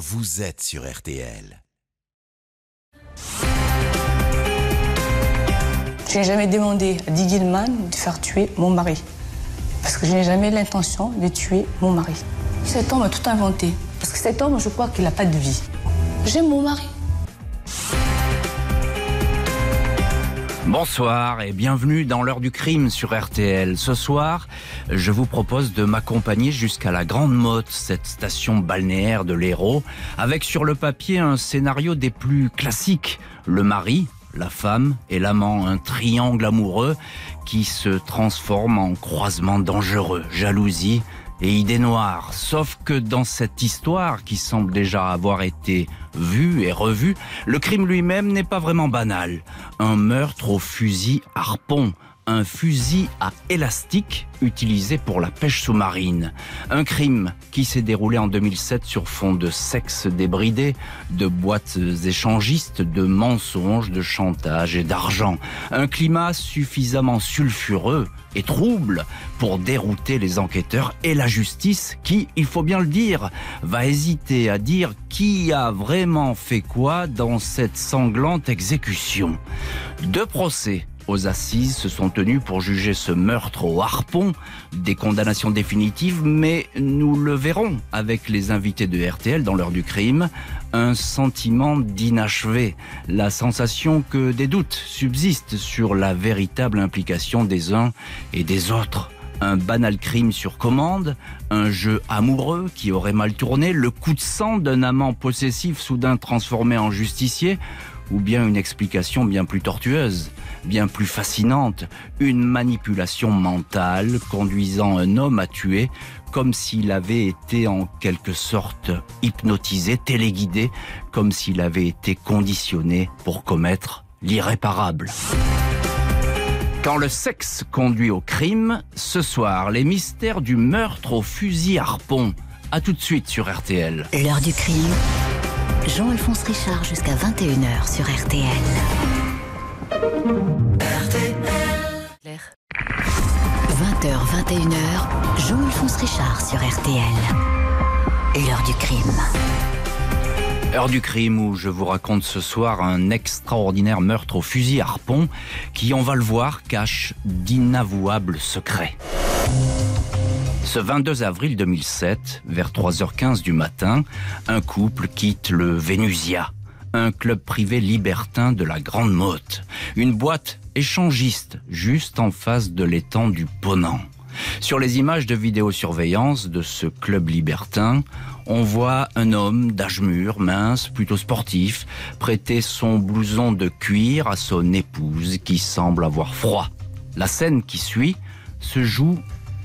vous êtes sur RTL. Je n'ai jamais demandé à Dick Gilman de faire tuer mon mari. Parce que je n'ai jamais l'intention de tuer mon mari. Cet homme a tout inventé. Parce que cet homme, je crois qu'il n'a pas de vie. J'aime mon mari. Bonsoir et bienvenue dans l'heure du crime sur RTL. Ce soir, je vous propose de m'accompagner jusqu'à la Grande Motte, cette station balnéaire de l'Hérault, avec sur le papier un scénario des plus classiques. Le mari, la femme et l'amant, un triangle amoureux qui se transforme en croisement dangereux, jalousie et idée noire. Sauf que dans cette histoire qui semble déjà avoir été vue et revue, le crime lui-même n'est pas vraiment banal. Un meurtre au fusil harpon, un fusil à élastique utilisé pour la pêche sous-marine. Un crime qui s'est déroulé en 2007 sur fond de sexe débridé, de boîtes échangistes, de mensonges, de chantage et d'argent. Un climat suffisamment sulfureux et trouble pour dérouter les enquêteurs et la justice qui, il faut bien le dire, va hésiter à dire qui a vraiment fait quoi dans cette sanglante exécution. Deux procès aux assises se sont tenus pour juger ce meurtre au harpon. Des condamnations définitives, mais nous le verrons avec les invités de RTL dans l'heure du crime. Un sentiment d'inachevé, la sensation que des doutes subsistent sur la véritable implication des uns et des autres un banal crime sur commande, un jeu amoureux qui aurait mal tourné, le coup de sang d'un amant possessif soudain transformé en justicier, ou bien une explication bien plus tortueuse, bien plus fascinante, une manipulation mentale conduisant un homme à tuer comme s'il avait été en quelque sorte hypnotisé, téléguidé, comme s'il avait été conditionné pour commettre l'irréparable. Quand le sexe conduit au crime, ce soir, les mystères du meurtre au fusil harpon. A tout de suite sur RTL. L'heure du crime. Jean-Alphonse Richard jusqu'à 21h sur RTL. RTL. 20h, 21h, Jean-Alphonse Richard sur RTL. L'heure du crime. Heure du crime où je vous raconte ce soir un extraordinaire meurtre au fusil harpon qui, on va le voir, cache d'inavouables secrets. Ce 22 avril 2007, vers 3h15 du matin, un couple quitte le Vénusia, un club privé libertin de la Grande Motte, une boîte échangiste juste en face de l'étang du Ponant. Sur les images de vidéosurveillance de ce club libertin, on voit un homme d'âge mûr, mince, plutôt sportif, prêter son blouson de cuir à son épouse qui semble avoir froid. La scène qui suit se joue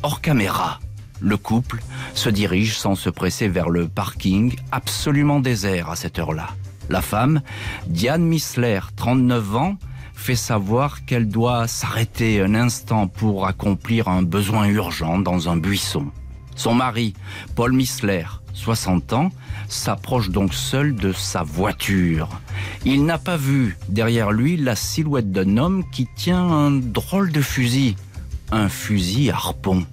hors caméra. Le couple se dirige sans se presser vers le parking absolument désert à cette heure-là. La femme, Diane Missler, 39 ans, fait savoir qu'elle doit s'arrêter un instant pour accomplir un besoin urgent dans un buisson. Son mari, Paul Missler, 60 ans, s'approche donc seul de sa voiture. Il n'a pas vu derrière lui la silhouette d'un homme qui tient un drôle de fusil, un fusil harpon.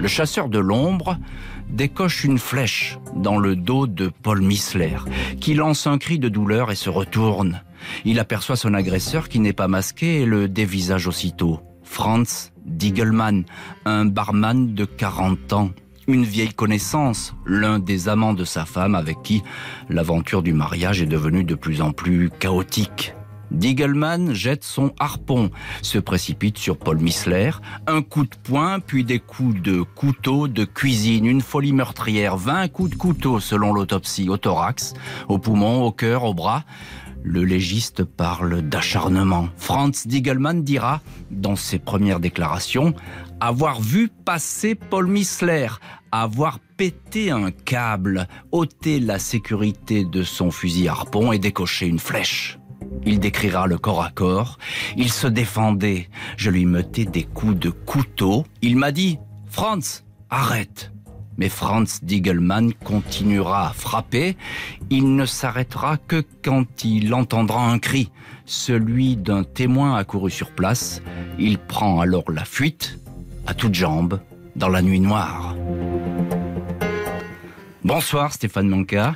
Le chasseur de l'ombre décoche une flèche dans le dos de Paul Missler, qui lance un cri de douleur et se retourne. Il aperçoit son agresseur qui n'est pas masqué et le dévisage aussitôt. Franz Diegelmann, un barman de 40 ans, une vieille connaissance, l'un des amants de sa femme avec qui l'aventure du mariage est devenue de plus en plus chaotique. Diegelmann jette son harpon, se précipite sur Paul Missler, un coup de poing, puis des coups de couteau de cuisine, une folie meurtrière, 20 coups de couteau selon l'autopsie, au thorax, au poumon, au cœur, au bras. Le légiste parle d'acharnement. Franz Diegelmann dira, dans ses premières déclarations, avoir vu passer Paul Missler, avoir pété un câble, ôté la sécurité de son fusil harpon et décoché une flèche. Il décrira le corps à corps. Il se défendait. Je lui mettais des coups de couteau. Il m'a dit, Franz, arrête. Mais Franz Diegelmann continuera à frapper. Il ne s'arrêtera que quand il entendra un cri, celui d'un témoin accouru sur place. Il prend alors la fuite, à toutes jambes, dans la nuit noire. Bonsoir Stéphane Manca.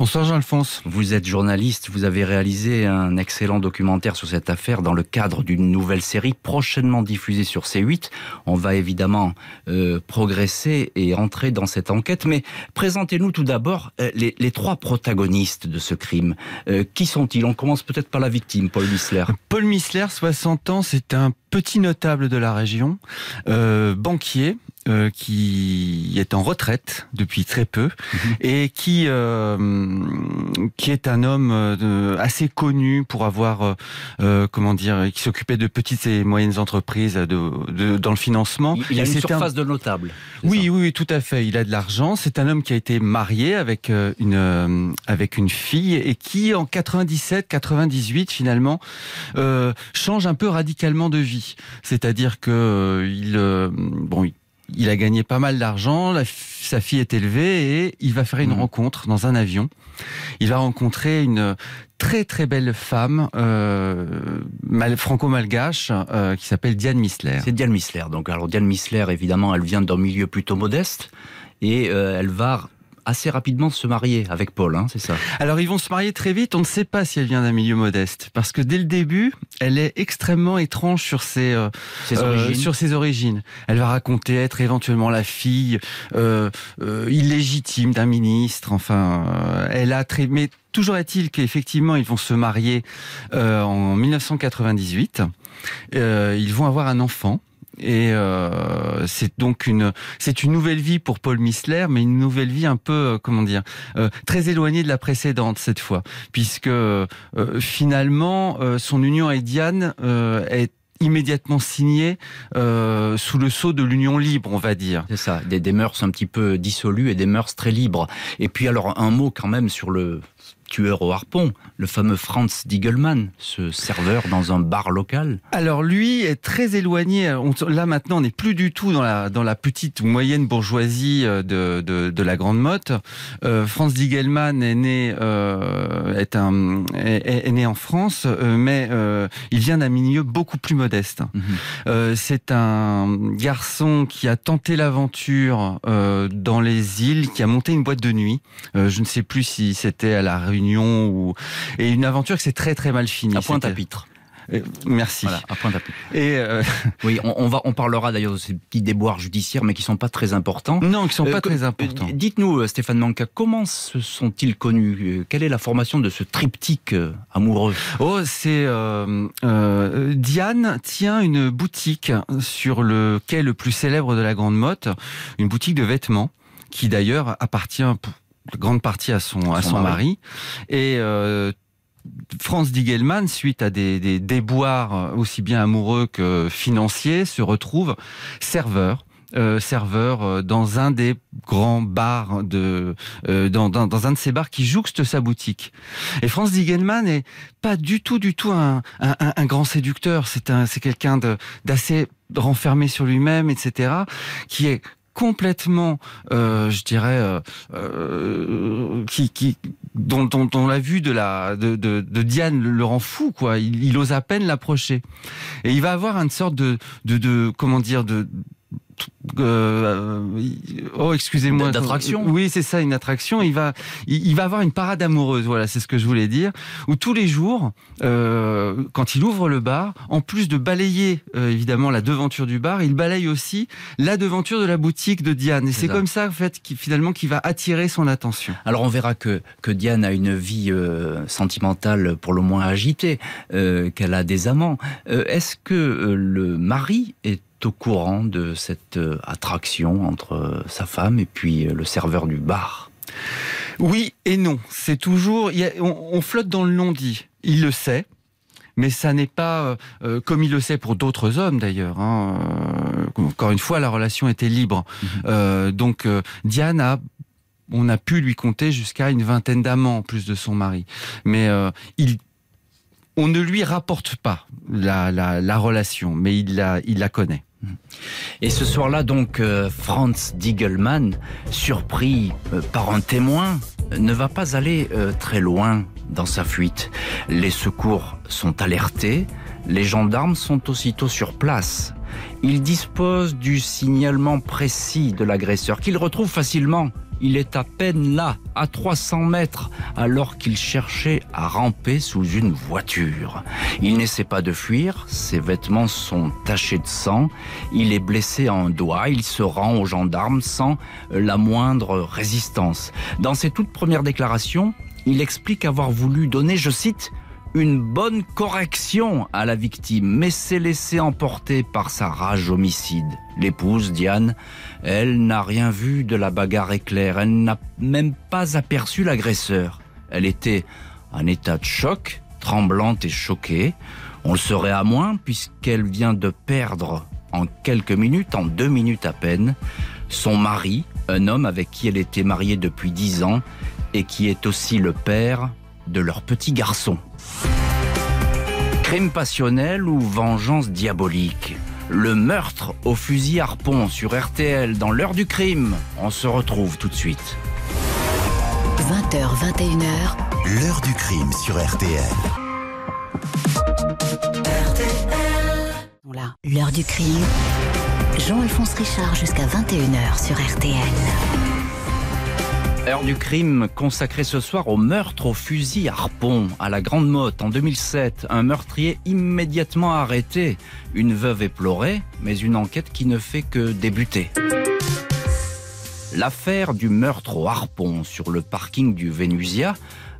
Bonsoir Jean-Alphonse. Vous êtes journaliste, vous avez réalisé un excellent documentaire sur cette affaire dans le cadre d'une nouvelle série prochainement diffusée sur C8. On va évidemment euh, progresser et entrer dans cette enquête, mais présentez-nous tout d'abord euh, les, les, trois protagonistes de ce crime. Euh, qui sont-ils? On commence peut-être par la victime, Paul Missler. Paul Missler, 60 ans, c'est un petit notable de la région, banquier, euh, qui est en retraite depuis très peu mhm. et qui euh, qui est un homme euh, assez connu pour avoir euh, comment dire qui s'occupait de petites et moyennes entreprises de, de dans le financement. Il, il a une surface de notable. Oui, oui, oui, tout à fait. Il a de l'argent. C'est un homme qui a été marié avec une avec une fille et qui en 97, 98 finalement change un peu radicalement de vie. C'est-à-dire que il bon il il a gagné pas mal d'argent, sa fille est élevée et il va faire une mmh. rencontre dans un avion. Il va rencontrer une très très belle femme euh, franco-malgache euh, qui s'appelle Diane Missler. C'est Diane Missler. Donc alors Diane Missler, évidemment, elle vient d'un milieu plutôt modeste et euh, elle va assez rapidement se marier avec Paul, hein, c'est ça. Alors ils vont se marier très vite, on ne sait pas si elle vient d'un milieu modeste, parce que dès le début, elle est extrêmement étrange sur ses, euh, euh, sur ses origines. Elle va raconter être éventuellement la fille euh, illégitime d'un ministre, enfin, elle a très... Mais toujours est-il qu'effectivement, ils vont se marier en 1998. ils vont avoir un enfant et euh, c'est donc une c'est une nouvelle vie pour Paul Missler, mais une nouvelle vie un peu euh, comment dire euh, très éloignée de la précédente cette fois, puisque euh, finalement son union avec Diane est immédiatement signée euh, sous le sceau de l'union libre, on va dire. C'est ça, des, des mœurs un petit peu dissolues et des mœurs très libres. Et puis alors un mot quand même sur le tueur au harpon, le fameux Franz Diegelmann, ce serveur dans un bar local Alors lui est très éloigné. là maintenant, on n'est plus du tout dans la, dans la petite ou moyenne bourgeoisie euh, de, de, de la Grande Motte. Euh, Franz Diegelmann est né, euh, est, un, est, est, né en France, mais euh, il vient d'un milieu beaucoup plus modeste. -hmm. C'est un garçon qui a tenté l'aventure dans les îles, qui a monté une boîte de nuit. je ne sais plus si c'était à la Réunion ou et une aventure qui s'est très très mal finie. À point à pitre. Euh, merci. Voilà, à point d'appui. Et euh... oui, on, on, va, on parlera d'ailleurs de ces petits déboires judiciaires, mais qui sont pas très importants. Non, qui sont euh, pas très importants. Dites-nous, Stéphane Manca, comment se sont-ils connus? Quelle est la formation de ce triptyque amoureux? Oh, c'est Diane tient une boutique sur le quai le plus célèbre de la Grande Motte, une boutique de vêtements qui d'ailleurs appartient grande partie à son, à son, son mari. Et euh, Franz Diegelmann, suite à des, des déboires aussi bien amoureux que financiers, se retrouve serveur euh, serveur euh, dans un des grands bars de euh, dans, dans, dans, un de ces bars qui jouxte sa boutique. Et Franz Diegelmann est pas du tout du tout un, un, un grand séducteur. C'est un c'est quelqu'un d'assez renfermé sur lui-même, etc. Qui est complètement, euh, je dirais, euh, euh, qui, qui, dont, dont, dont, la vue de la de, de, de Diane le, rend fou, quoi. Il, il ose à peine l'approcher, et il va avoir une sorte de, de, de comment dire, de euh, oh excusez-moi. D'attraction oui c'est ça une attraction. Il va il, il, va avoir une parade amoureuse voilà c'est ce que je voulais dire où tous les jours euh, quand il ouvre le bar en plus de balayer euh, évidemment la devanture du bar il balaye aussi la devanture de la boutique de Diane. Et c'est comme ça en fait qui finalement qui va attirer son attention. Alors on verra que que Diane a une vie euh, sentimentale pour le moins agitée euh, qu'elle a des amants. Euh, est-ce que le mari est au courant de cette euh, attraction entre euh, sa femme et puis euh, le serveur du bar Oui et non. C'est toujours, on, on, flotte dans le non-dit. Il le sait. Mais ça n'est pas euh, comme il le sait pour d'autres hommes d'ailleurs. Hein. Encore une fois, la relation était libre. Mmh. Euh, donc Diane a on a pu lui compter jusqu'à une vingtaine d'amants en plus de son mari. Mais euh, il on ne lui rapporte pas la, la, la relation, mais il la, il la connaît. Et ce soir-là, donc, euh, Franz Diegelmann, surpris euh, par un témoin, ne va pas aller euh, très loin dans sa fuite. Les secours sont alertés, les gendarmes sont aussitôt sur place. Ils disposent du signalement précis de l'agresseur, qu'ils retrouvent facilement Il est à peine là, à 300 mètres, alors qu'il cherchait à ramper sous une voiture. Il n'essaie pas de fuir, ses vêtements sont tachés de sang, il est blessé en un doigt, il se rend aux gendarmes sans la moindre résistance. Dans ses toutes premières déclarations, il explique avoir voulu donner, je cite, une bonne correction à la victime, mais s'est laissé emporter par sa rage homicide. L'épouse, Diane, elle n'a rien vu de la bagarre éclair, elle n'a même pas aperçu l'agresseur. Elle était en état de choc, tremblante et choquée. On le serait à moins puisqu'elle vient de perdre en quelques minutes, en deux minutes à peine, son mari, un homme avec qui elle était mariée depuis dix ans et qui est aussi le père de leur petit garçon. Crime passionnel ou vengeance diabolique? Le meurtre au fusil harpon sur RTL dans l'heure du crime. On se retrouve tout de suite. 20h, 21h. L'heure du crime sur RTL. L'heure du crime. Jean-Alphonse Richard jusqu'à 21h sur RTL. Heure du crime consacrée ce soir au meurtre au fusil harpon à la Grande Motte en 2007. Un meurtrier immédiatement arrêté. Une veuve éplorée, mais une enquête qui ne fait que débuter. L'affaire du meurtre au harpon sur le parking du Vénusia,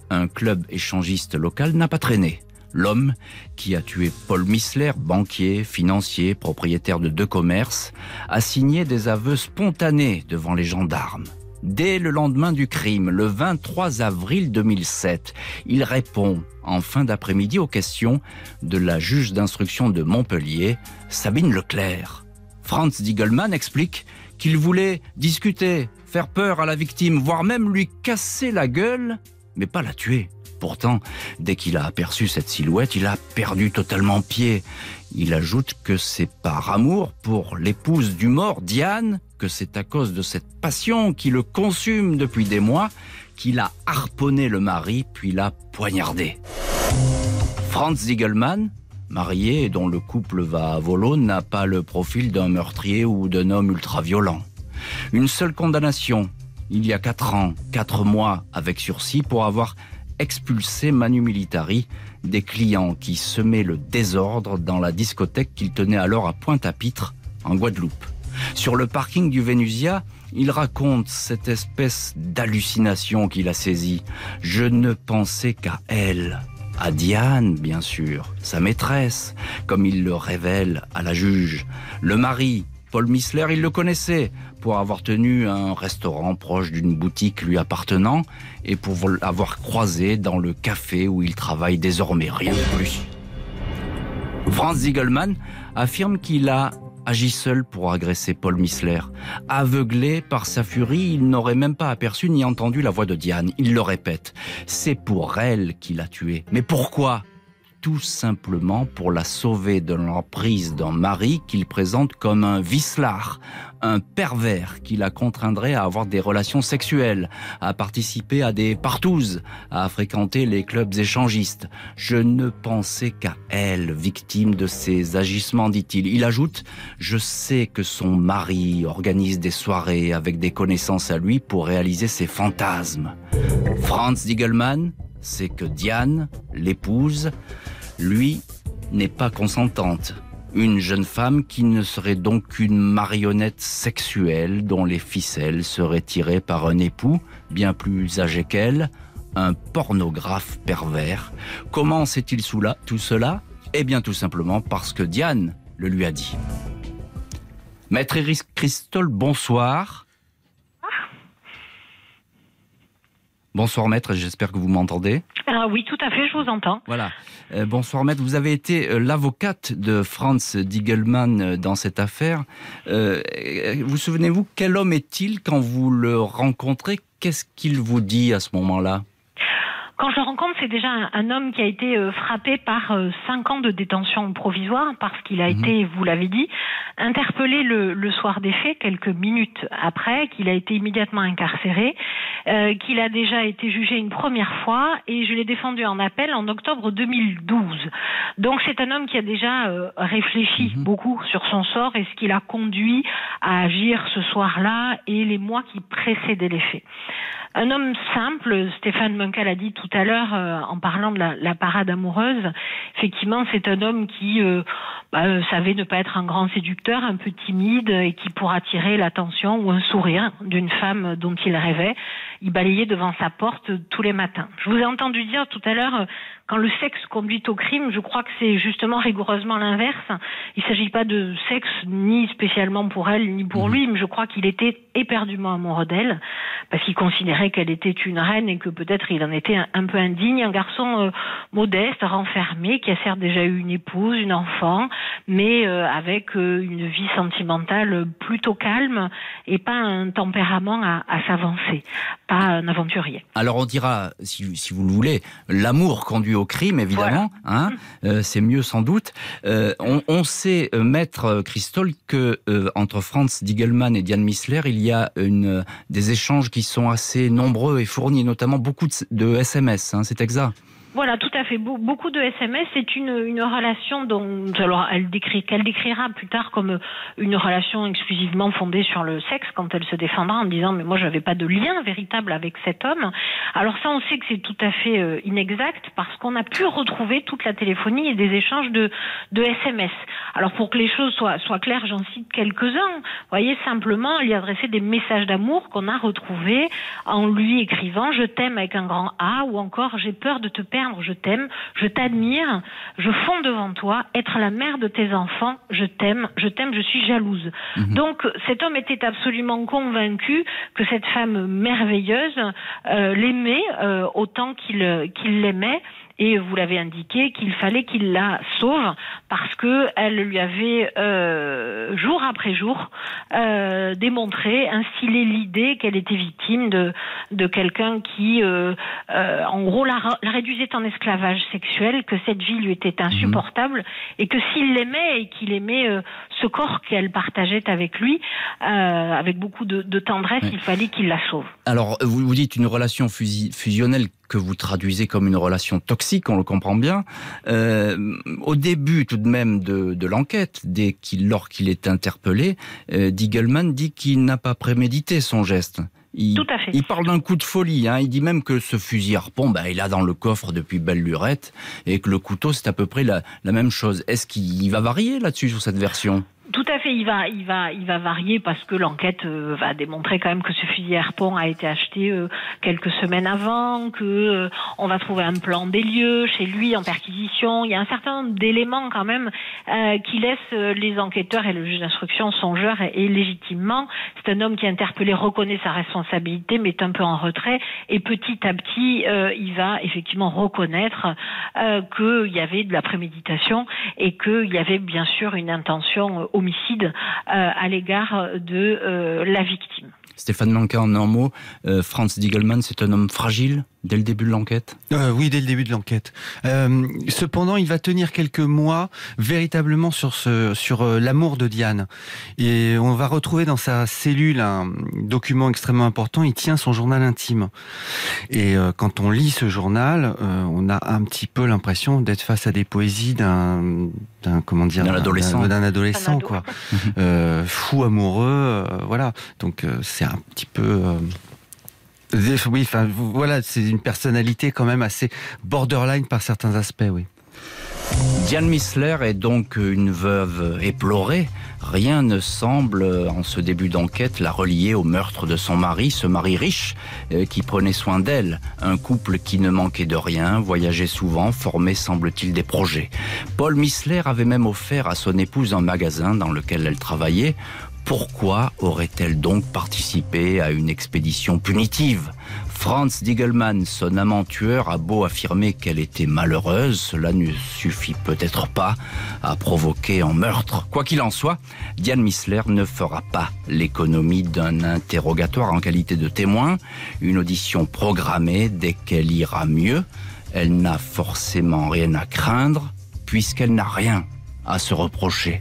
un club échangiste local, n'a pas traîné. L'homme qui a tué Paul Missler, banquier, financier, propriétaire de deux commerces, a signé des aveux spontanés devant les gendarmes. Dès le lendemain du crime, le 23 avril 2007, il répond en fin d'après-midi aux questions de la juge d'instruction de Montpellier, Sabine Leclerc. Franz Diegelmann explique qu'il voulait discuter, faire peur à la victime, voire même lui casser la gueule, mais pas la tuer. Pourtant, dès qu'il a aperçu cette silhouette, il a perdu totalement pied. Il ajoute que c'est par amour pour l'épouse du mort, Diane, que c'est à cause de cette passion qui le consume depuis des mois qu'il a harponné le mari puis l'a poignardé. Franz Ziegelmann, marié et dont le couple va à volo, n'a pas le profil d'un meurtrier ou d'un homme ultra-violent. Une seule condamnation, il y a quatre ans, quatre mois avec sursis pour avoir expulsé Manu Militari des clients qui semaient le désordre dans la discothèque qu'il tenait alors à Pointe-à-Pitre, en Guadeloupe. Sur le parking du Vénusia, il raconte cette espèce d'hallucination qu'il a saisie. Je ne pensais qu'à elle, à Diane, bien sûr, sa maîtresse, comme il le révèle à la juge. Le mari, Paul Missler, il le connaissait pour avoir tenu un restaurant proche d'une boutique lui appartenant et pour l'avoir croisé dans le café où il travaille désormais, rien de plus. Franz Ziegelmann affirme qu'il a agi seul pour agresser Paul Missler. Aveuglé par sa furie, il n'aurait même pas aperçu ni entendu la voix de Diane. Il le répète, c'est pour elle qu'il a tué. Mais pourquoi? Tout simplement pour la sauver de l'emprise d'un mari qu'il présente comme un vicelard, un pervers qui la contraindrait à avoir des relations sexuelles, à participer à des partouzes, à fréquenter les clubs échangistes. Je ne pensais qu'à elle, victime de ses agissements, dit-il. Il ajoute, je sais que son mari organise des soirées avec des connaissances à lui pour réaliser ses fantasmes. Franz Diegelmann, c'est que Diane, l'épouse, lui, n'est pas consentante. Une jeune femme qui ne serait donc qu'une marionnette sexuelle dont les ficelles seraient tirées par un époux bien plus âgé qu'elle, un pornographe pervers. Comment sait-il tout cela Eh bien tout simplement parce que Diane le lui a dit. Maître Iris Christol, bonsoir. Bonsoir maître, j'espère que vous m'entendez. Ah oui, tout à fait, je vous entends. Voilà. Euh, bonsoir maître, vous avez été euh, l'avocate de Franz Diegelmann euh, dans cette affaire. vous souvenez-vous, quel homme est-il quand vous le rencontrez? Qu'est-ce qu'il vous dit à ce moment-là? Quand je le rencontre, c'est déjà un, homme qui a été euh, frappé par euh, cinq ans de détention provisoire parce qu'il a mhm. été, vous l'avez dit, interpellé le, le, soir des faits, quelques minutes après, qu'il a été immédiatement incarcéré, euh, qu'il a déjà été jugé une première fois et je l'ai défendu en appel en octobre 2012. Donc c'est un homme qui a déjà réfléchi mhm. beaucoup sur son sort et ce qui l'a conduit à agir ce soir-là et les mois qui précédaient les faits. Un homme simple, Stéphane Munkel a dit tout à l'heure euh, en parlant de la, parade amoureuse, effectivement c'est un homme qui euh, bah, euh, savait ne pas être un grand séducteur, un peu timide et qui pour attirer l'attention ou un sourire d'une femme dont il rêvait, il balayait devant sa porte tous les matins. Je vous ai entendu dire tout à l'heure quand le sexe conduit au crime, je crois que c'est justement rigoureusement l'inverse. Il ne s'agit pas de sexe ni spécialement pour elle ni pour mhm. lui, mais je crois qu'il était éperdument amoureux d'elle parce qu'il considérait qu'elle était une reine et que peut-être il en était un, peu indigne, un garçon euh, modeste, renfermé, qui a certes déjà eu une épouse, une enfant, mais euh, avec euh, une vie sentimentale plutôt calme et pas un tempérament à, s'avancer, pas un aventurier. Alors on dira, si, si vous le voulez, l'amour conduit au crime, évidemment. Hein, c'est mieux sans doute. On, sait, maître Christol, que entre Franz Diegelmann et Diane Missler, il y a une, des échanges qui sont assez nombreux et fournis, notamment beaucoup de, de SMS. Hein, c'est exact. Voilà, tout à fait. Beaucoup de SMS, c'est une, une relation dont alors elle décrit qu'elle décrira plus tard comme une relation exclusivement fondée sur le sexe quand elle se défendra en disant mais moi j'avais pas de lien véritable avec cet homme. Alors ça on sait que c'est tout à fait euh, inexact parce qu'on a pu retrouver toute la téléphonie et des échanges de de SMS. Alors pour que les choses soient soient claires, j'en cite quelques-uns. Voyez simplement il y adressait des messages d'amour qu'on a retrouvés en lui écrivant je t'aime avec un grand A ou encore j'ai peur de te perdre je t'aime, je t'admire, je fonds devant toi, être la mère de tes enfants, je t'aime, je t'aime, je suis jalouse. Mhm. Donc cet homme était absolument convaincu que cette femme merveilleuse euh, l'aimait euh, autant qu'il qu'il l'aimait et vous l'avez indiqué qu'il fallait qu'il la sauve parce que elle lui avait euh, jour après jour euh, démontré, instillé l'idée qu'elle était victime de de quelqu'un qui euh, euh en gros la, la, réduisait en esclavage sexuel, que cette vie lui était insupportable et que s'il l'aimait et qu'il aimait euh, ce corps qu'elle partageait avec lui, euh, avec beaucoup de, de tendresse, il fallait qu'il la sauve. Alors vous vous dites une relation fusionnelle que vous traduisez comme une relation toxique, on le comprend bien. Euh, au début tout de même de, de l'enquête, dès qu'il, lorsqu'il est interpellé, euh, Diegelman dit qu'il n'a pas prémédité son geste. Il, Tout à fait. il parle d'un coup de folie. Hein. Il dit même que ce fusil harpon, bah, il a dans le coffre depuis belle lurette, et que le couteau, c'est à peu près la, la même chose. Est-ce qu'il va varier là-dessus sur cette version? Tout à fait, il va, il va, varier parce que l'enquête euh, va démontrer quand même que ce fusil harpon a été acheté euh, quelques semaines avant, que euh, on va trouver un plan des lieux chez lui en perquisition. Il y a un certain nombre d'éléments quand même qui laissent les enquêteurs et le juge d'instruction songeurs et, légitimement. C'est un homme qui est interpellé, reconnaît sa responsabilité, mais est un peu en retrait et petit à petit, il va effectivement reconnaître qu'il y avait de la préméditation et qu'il y avait bien sûr une intention homicide euh, à l'égard de euh, la victime. Stéphane Manca en un mot, euh, Franz Diegelmann, c'est un homme fragile? Dès le début de l'enquête? Euh, Oui, dès le début de l'enquête. Euh, cependant, il va tenir quelques mois véritablement sur ce, sur euh, l'amour de Diane. Et on va retrouver dans sa cellule un document extrêmement important. Il tient son journal intime. Et euh, quand on lit ce journal, euh, on a un petit peu l'impression d'être face à des poésies d'un, d'un comment dire, d'un adolescent, d'un adolescent, quoi, fou amoureux, voilà. Donc c'est un petit peu oui, enfin, voilà, c'est une personnalité quand même assez borderline par certains aspects, oui. Diane Missler est donc une veuve éplorée. Rien ne semble, en ce début d'enquête, la relier au meurtre de son mari, ce mari riche euh, qui prenait soin d'elle. Un couple qui ne manquait de rien, voyageait souvent, formait, semble-t-il, des projets. Paul Missler avait même offert à son épouse un magasin dans lequel elle travaillait pourquoi aurait-elle donc participé à une expédition punitive Franz Diegelmann, son amant tueur, a beau affirmer qu'elle était malheureuse, cela ne suffit peut-être pas à provoquer un meurtre. Quoi qu'il en soit, Diane Missler ne fera pas l'économie d'un interrogatoire en qualité de témoin, une audition programmée dès qu'elle ira mieux. Elle n'a forcément rien à craindre, puisqu'elle n'a rien à se reprocher.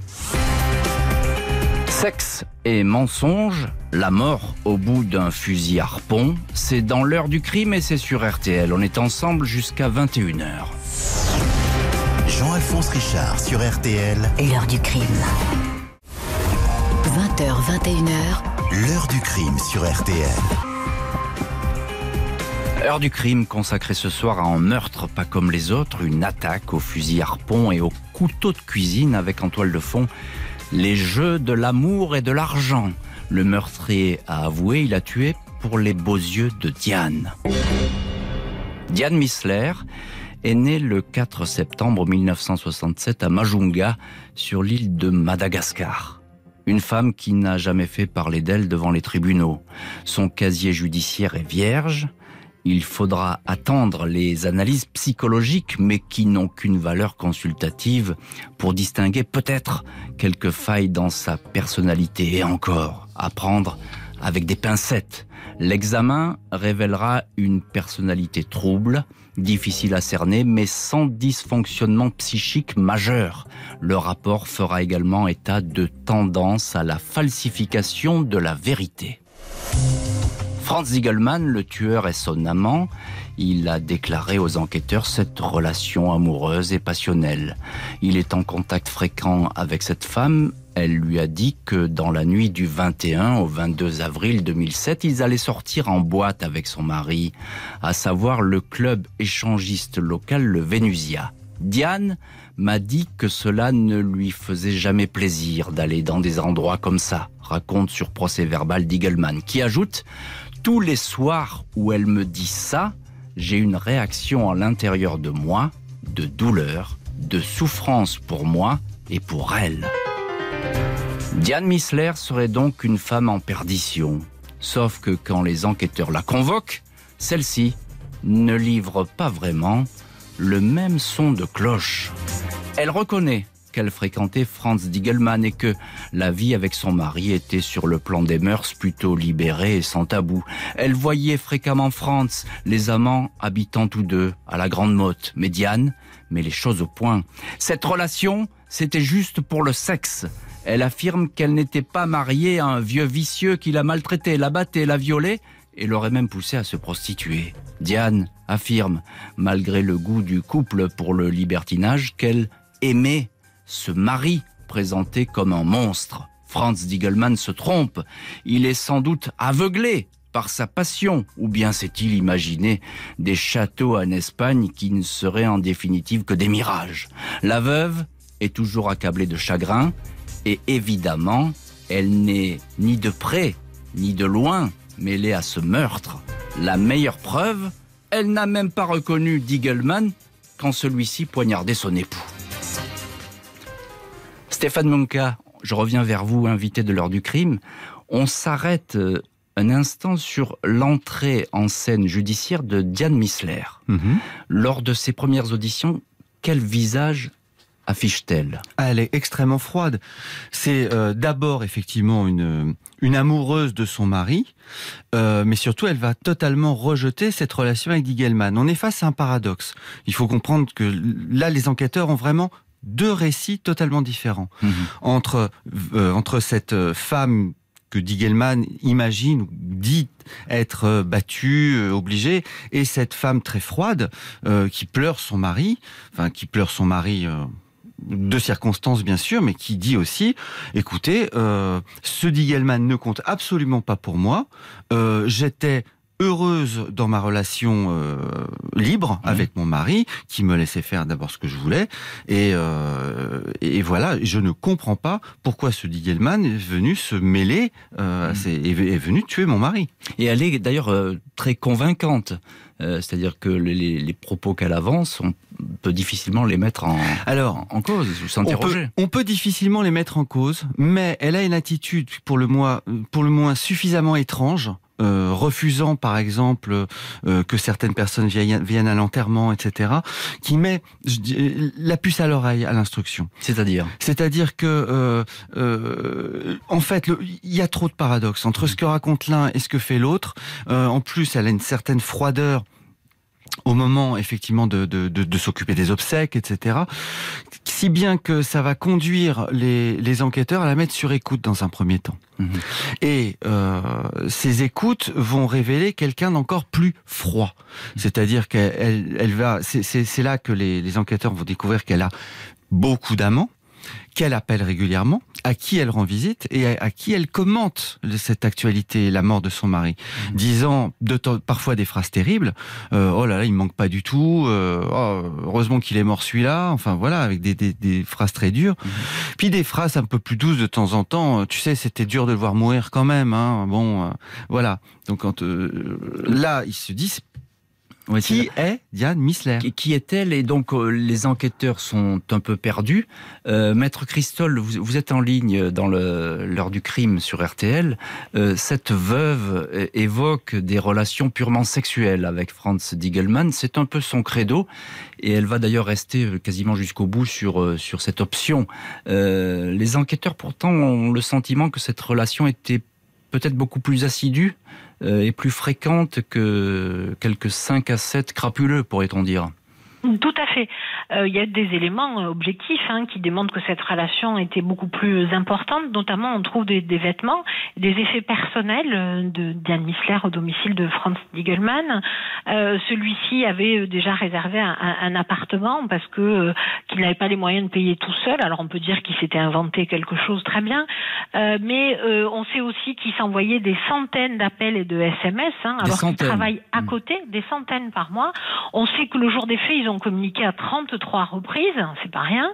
Sexe et mensonge, la mort au bout d'un fusil harpon, c'est dans l'heure du crime et c'est sur RTL. On est ensemble jusqu'à 21h. Jean-Alphonse Richard sur RTL. L'heure du crime. 20h, 21h. L'heure du crime sur RTL. Heure du crime consacrée ce soir à un meurtre pas comme les autres, une attaque au fusil harpon et au couteau de cuisine avec en toile de fond les jeux de l'amour et de l'argent. Le meurtrier a avoué, il a tué pour les beaux yeux de Diane. Diane Missler est née le 4 septembre 1967 à Majunga, sur l'île de Madagascar. Une femme qui n'a jamais fait parler d'elle devant les tribunaux. Son casier judiciaire est vierge. Il faudra attendre les analyses psychologiques, mais qui n'ont qu'une valeur consultative pour distinguer peut-être quelques failles dans sa personnalité et encore apprendre avec des pincettes. L'examen révélera une personnalité trouble, difficile à cerner, mais sans dysfonctionnement psychique majeur. Le rapport fera également état de tendance à la falsification de la vérité. Franz Ziegelmann, le tueur et son amant, il a déclaré aux enquêteurs cette relation amoureuse et passionnelle. Il est en contact fréquent avec cette femme. Elle lui a dit que dans la nuit du 21 au 22 avril 2007, ils allaient sortir en boîte avec son mari, à savoir le club échangiste local le Vénusia. Diane m'a dit que cela ne lui faisait jamais plaisir d'aller dans des endroits comme ça, raconte sur procès verbal Diegelmann, qui ajoute tous les soirs où elle me dit ça, j'ai une réaction à l'intérieur de moi, de douleur, de souffrance pour moi et pour elle. Diane Missler serait donc une femme en perdition. Sauf que quand les enquêteurs la convoquent, celle-ci ne livre pas vraiment le même son de cloche. Elle reconnaît qu'elle fréquentait Franz Diegelmann et que la vie avec son mari était sur le plan des mœurs plutôt libérée et sans tabou. Elle voyait fréquemment Franz, les amants habitant tous deux à la Grande Motte. Mais Diane met les choses au point. Cette relation, c'était juste pour le sexe. Elle affirme qu'elle n'était pas mariée à un vieux vicieux qui la maltraitait, la battait, la violait et l'aurait même poussée à se prostituer. Diane affirme, malgré le goût du couple pour le libertinage, qu'elle aimait ce mari présenté comme un monstre. Franz Diegelmann se trompe. Il est sans doute aveuglé par sa passion, ou bien s'est-il imaginé des châteaux en Espagne qui ne seraient en définitive que des mirages. La veuve est toujours accablée de chagrin, et évidemment, elle n'est ni de près, ni de loin mêlée à ce meurtre. La meilleure preuve, elle n'a même pas reconnu Diegelmann quand celui-ci poignardait son époux. Stéphane Monka, je reviens vers vous, invité de l'heure du crime. On s'arrête euh, un instant sur l'entrée en scène judiciaire de Diane Missler. Mhm. Lors de ses premières auditions, quel visage affiche-t-elle? Ah, Elle est extrêmement froide. C'est euh, d'abord effectivement une, une amoureuse de son mari, euh, mais surtout elle va totalement rejeter cette relation avec Diegelmann. On est face à un paradoxe. Il faut comprendre que là, les enquêteurs ont vraiment deux récits totalement différents entre euh, entre cette euh, femme que Diegelmann imagine ou dit être euh, battue, obligée, et cette femme très froide euh, qui pleure son mari, enfin qui pleure son mari euh, de circonstances bien sûr, mais qui dit aussi, écoutez, euh, ce Diegelmann ne compte absolument pas pour moi. J'étais heureuse dans ma relation euh, libre avec mon mari, qui me laissait faire d'abord ce que je voulais, et, euh, et voilà, je ne comprends pas pourquoi ce Diegelmann est venu se mêler, euh, ces- est, est venu tuer mon mari. Et elle est d'ailleurs euh, très convaincante. Euh, C'est-à-dire que les, les propos qu'elle avance, on peut difficilement les mettre en, Alors, en cause ou On on peut difficilement les mettre en cause, mais elle a une attitude pour le moins, pour le moins suffisamment étrange euh, refusant par exemple euh, que certaines personnes viennent, à l'enterrement, etc., qui met la puce à l'oreille à l'instruction. C'est-à-dire? C'est-à-dire que, en fait, il y a trop de paradoxes entre ce que raconte l'un et ce que fait l'autre. en plus, elle a une certaine froideur au moment effectivement de, de, de, s'occuper des obsèques, etc. Si bien que ça va conduire les, les enquêteurs à la mettre sur écoute dans un premier temps. Mhm. Et euh, ces écoutes vont révéler quelqu'un d'encore plus froid. C'est-à-dire qu'elle elle va, c'est là que les, les enquêteurs vont découvrir qu'elle a beaucoup d'amants qu'elle appelle régulièrement, à qui elle rend visite et à, qui elle commente cette actualité, la mort de son mari, mmh. disant de parfois des phrases terribles. Euh, oh là là, il manque pas du tout. Euh, oh, heureusement qu'il est mort celui-là. Enfin voilà, avec des, des, des phrases très dures. Mmh. Puis des phrases un peu plus douces de temps en temps. Tu sais, c'était dur de le voir mourir quand même. Hein. Bon, euh, voilà. Donc quand là, il se dit, qui est Diane Missler Qui est-elle Et donc euh, les enquêteurs sont un peu perdus. Euh, Maître Christol, vous, êtes en ligne dans l'heure du crime sur RTL. Euh, cette veuve évoque des relations purement sexuelles avec Franz Diegelmann. C'est un peu son credo et elle va d'ailleurs rester quasiment jusqu'au bout sur, sur cette option. les enquêteurs pourtant ont le sentiment que cette relation était peut-être beaucoup plus assidue est plus fréquente que quelques 5 à 7 crapuleux, pourrait-on dire. Tout à fait. Euh, il y a des éléments euh, objectifs hein, qui démontrent que cette relation était beaucoup plus importante. Notamment, on trouve des, vêtements, des effets personnels euh, de Diane Missler au domicile de Franz Diegelmann. Celui-ci avait déjà réservé un, appartement parce que qu'il n'avait pas les moyens de payer tout seul. Alors on peut dire qu'il s'était inventé quelque chose très bien, mais on sait aussi qu'il s'envoyait des centaines d'appels et de SMS, hein, alors qu'il travaille à mmh. côté, des centaines par mois. On sait que le jour des faits, ils ont communiqué à 33 reprises, c'est pas rien.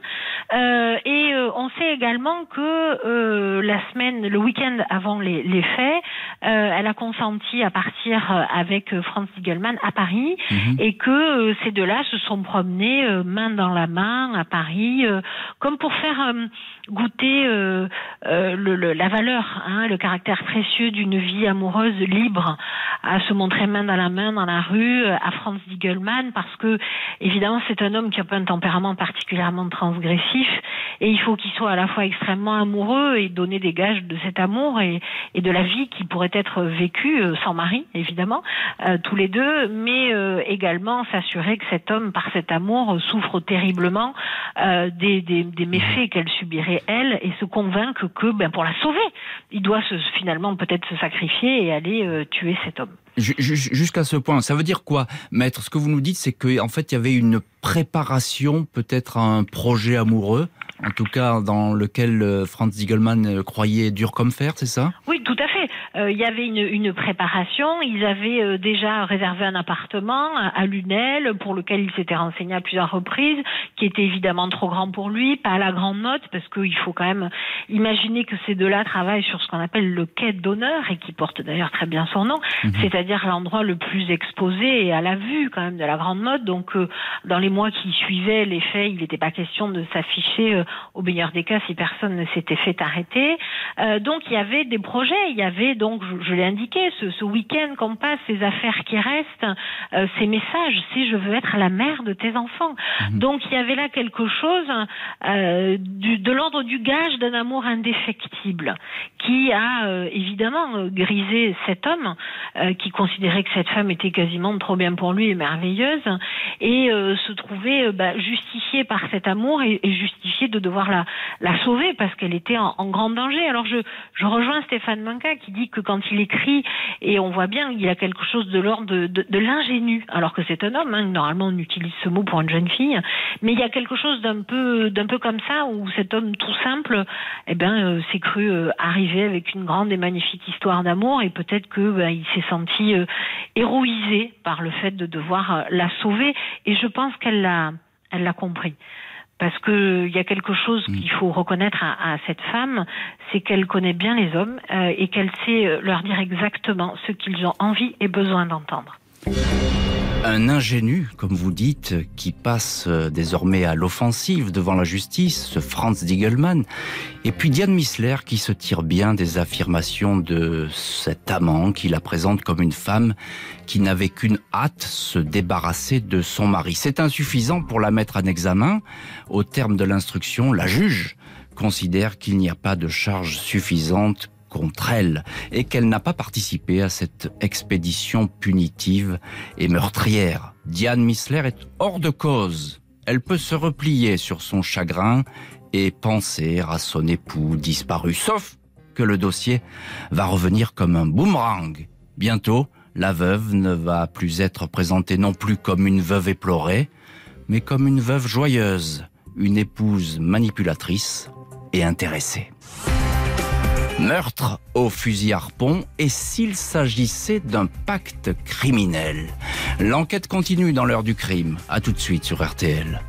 Euh, et euh, on sait également que euh, la semaine, le week-end avant les, les faits, elle a consenti à partir avec Franz Diegelmann à Paris mhm. et que ces deux-là se sont promenés main dans la main à Paris, comme pour faire goûter le, le, la valeur, hein, le caractère précieux d'une vie amoureuse libre, à se montrer main dans la main dans la rue à Franz Diegelmann parce que Évidemment, c'est un homme qui a pas un tempérament particulièrement transgressif et il faut qu'il soit à la fois extrêmement amoureux et donner des gages de cet amour et, de la vie qui pourrait être vécue euh, sans mari, évidemment, euh, tous les deux, mais euh, également s'assurer que cet homme, par cet amour, souffre terriblement des, méfaits qu'elle subirait elle et se convaincre que, ben, pour la sauver, il doit se, finalement peut-être se sacrifier et aller tuer cet homme. Jusqu'à ce point, ça veut dire quoi, maître? Ce que vous nous dites, c'est qu'en fait, il y avait une préparation, peut-être un projet amoureux, en tout cas dans lequel euh, Franz Ziegelmann euh, croyait dur comme fer, c'est ça? Oui, tout à fait. Euh, il y avait une, une, préparation. Ils avaient déjà réservé un appartement à Lunel pour lequel il s'était renseigné à plusieurs reprises, qui était évidemment trop grand pour lui, pas à la grande note, parce qu'il faut quand même imaginer que ces deux-là travaillent sur ce qu'on appelle le quai d'honneur et qui porte d'ailleurs très bien son nom, mhm. c'est-à-dire l'endroit le plus exposé et à la vue quand même de la grande mode. Donc dans les mois qui suivaient les faits, il n'était pas question de s'afficher au meilleur des cas si personne ne s'était fait arrêter. Euh, donc il y avait des projets, il y avait donc, je, l'ai indiqué, ce, ce week-end qu'on passe, ces affaires qui restent, euh, ces messages, si je veux être la mère de tes enfants. Mhm. Donc il y avait là quelque chose euh, du, de l'ordre du gage d'un amour indéfectible qui a euh, évidemment grisé cet homme euh, qui considérait que cette femme était quasiment trop bien pour lui et merveilleuse et se trouvait bah, justifié par cet amour et, et justifié de devoir la, la sauver parce qu'elle était en, en, grand danger. Alors je, je rejoins Stéphane Manca qui dit que quand il écrit, et on voit bien, il a quelque chose de l'ordre de, de, de l'ingénu, alors que c'est un homme, hein, normalement on utilise ce mot pour une jeune fille, mais il y a quelque chose d'un peu, d'un peu comme ça où cet homme tout simple, eh ben, euh, s'est cru euh, arriver avec une grande et magnifique histoire d'amour et peut-être que ben, s'est senti euh, héroïsé par le fait de devoir la sauver. Et je pense qu'elle l'a, elle l'a compris parce qu'il y a quelque chose mm. qu'il faut reconnaître à, cette femme, c'est qu'elle connaît bien les hommes euh, et qu'elle sait leur dire exactement ce qu'ils ont envie et besoin d'entendre. Un ingénu, comme vous dites, qui passe euh, désormais à l'offensive devant la justice, ce Franz Diegelmann, et puis Diane Missler qui se tire bien des affirmations de cet amant qui la présente comme une femme qui n'avait qu'une hâte, se débarrasser de son mari. C'est insuffisant pour la mettre en examen. Au terme de l'instruction, la juge considère qu'il n'y a pas de charge suffisante contre elle et qu'elle n'a pas participé à cette expédition punitive et meurtrière. Diane Missler est hors de cause. Elle peut se replier sur son chagrin et penser à son époux disparu. Sauf que le dossier va revenir comme un boomerang. Bientôt, la veuve ne va plus être présentée non plus comme une veuve éplorée, mais comme une veuve joyeuse, une épouse manipulatrice et intéressée. Meurtre au fusil harpon et s'il s'agissait d'un pacte criminel. L'enquête continue dans l'heure du crime. À tout de suite sur RTL.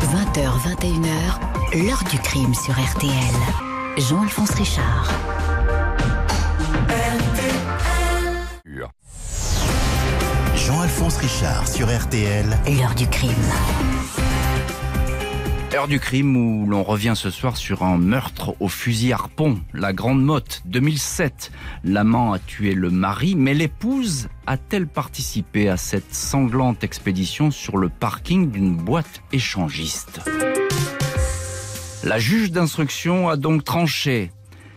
20h, 21h, l'heure du crime sur RTL. Jean-Alphonse Richard. Jean-Alphonse Richard sur RTL. L'heure du crime. Heure du crime où l'on revient ce soir sur un meurtre au fusil harpon, la Grande Motte, 2007. L'amant a tué le mari, mais l'épouse a-t-elle participé à cette sanglante expédition sur le parking d'une boîte échangiste? La juge d'instruction a donc tranché.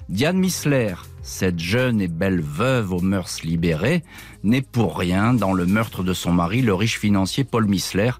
Diane Missler, cette jeune et belle veuve aux mœurs libérées, n'est pour rien dans le meurtre de son mari, le riche financier Paul Missler,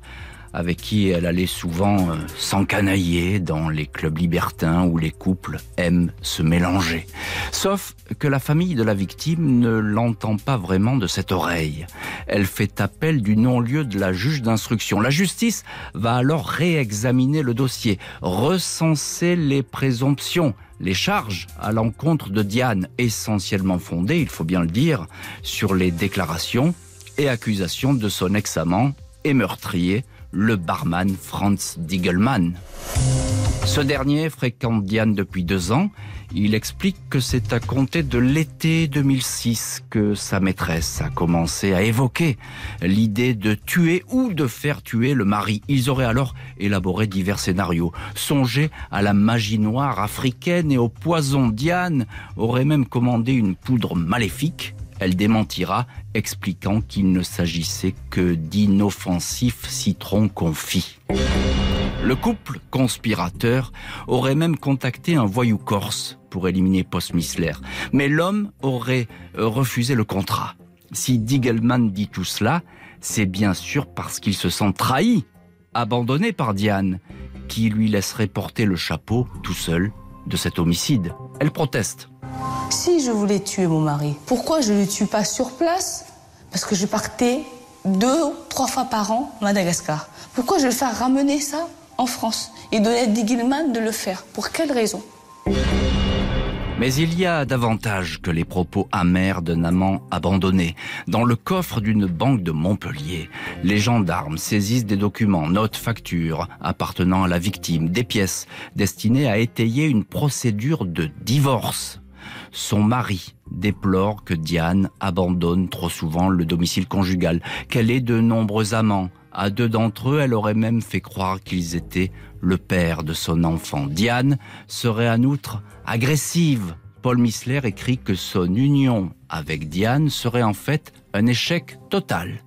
avec qui elle allait souvent euh, s'encanailler dans les clubs libertins où les couples aiment se mélanger. Sauf que la famille de la victime ne l'entend pas vraiment de cette oreille. Elle fait appel du non-lieu de la juge d'instruction. La justice va alors réexaminer le dossier, recenser les présomptions, les charges à l'encontre de Diane, essentiellement fondées, il faut bien le dire, sur les déclarations et accusations de son ex-amant et meurtrier, le barman Franz Diegelmann. Ce dernier fréquente Diane depuis deux ans. Il explique que c'est à compter de l'été 2006 que sa maîtresse a commencé à évoquer l'idée de tuer ou de faire tuer le mari. Ils auraient alors élaboré divers scénarios, songé à la magie noire africaine et au poison. Diane aurait même commandé une poudre maléfique elle démentira, expliquant qu'il ne s'agissait que d'inoffensifs citrons confits. Le couple conspirateur aurait même contacté un voyou corse pour éliminer Post Missler, mais l'homme aurait refusé le contrat. Si Diegelman dit tout cela, c'est bien sûr parce qu'il se sent trahi, abandonné par Diane, qui lui laisserait porter le chapeau tout seul de cet homicide. Elle proteste. Si je voulais tuer mon mari, pourquoi je ne le tue pas sur place? Parce que je partais deux, trois fois par an à Madagascar. Pourquoi je vais faire ramener ça en France et donner à Digilman de le faire? Pour quelle raison? Mais il y a davantage que les propos amers d'un amant abandonné. Dans le coffre d'une banque de Montpellier, les gendarmes saisissent des documents, notes, factures appartenant à la victime, des pièces destinées à étayer une procédure de divorce. Son mari déplore que Diane abandonne trop souvent le domicile conjugal, qu'elle ait de nombreux amants. À deux d'entre eux, elle aurait même fait croire qu'ils étaient le père de son enfant. Diane serait en outre agressive. Paul Missler écrit que son union avec Diane serait en fait un échec total.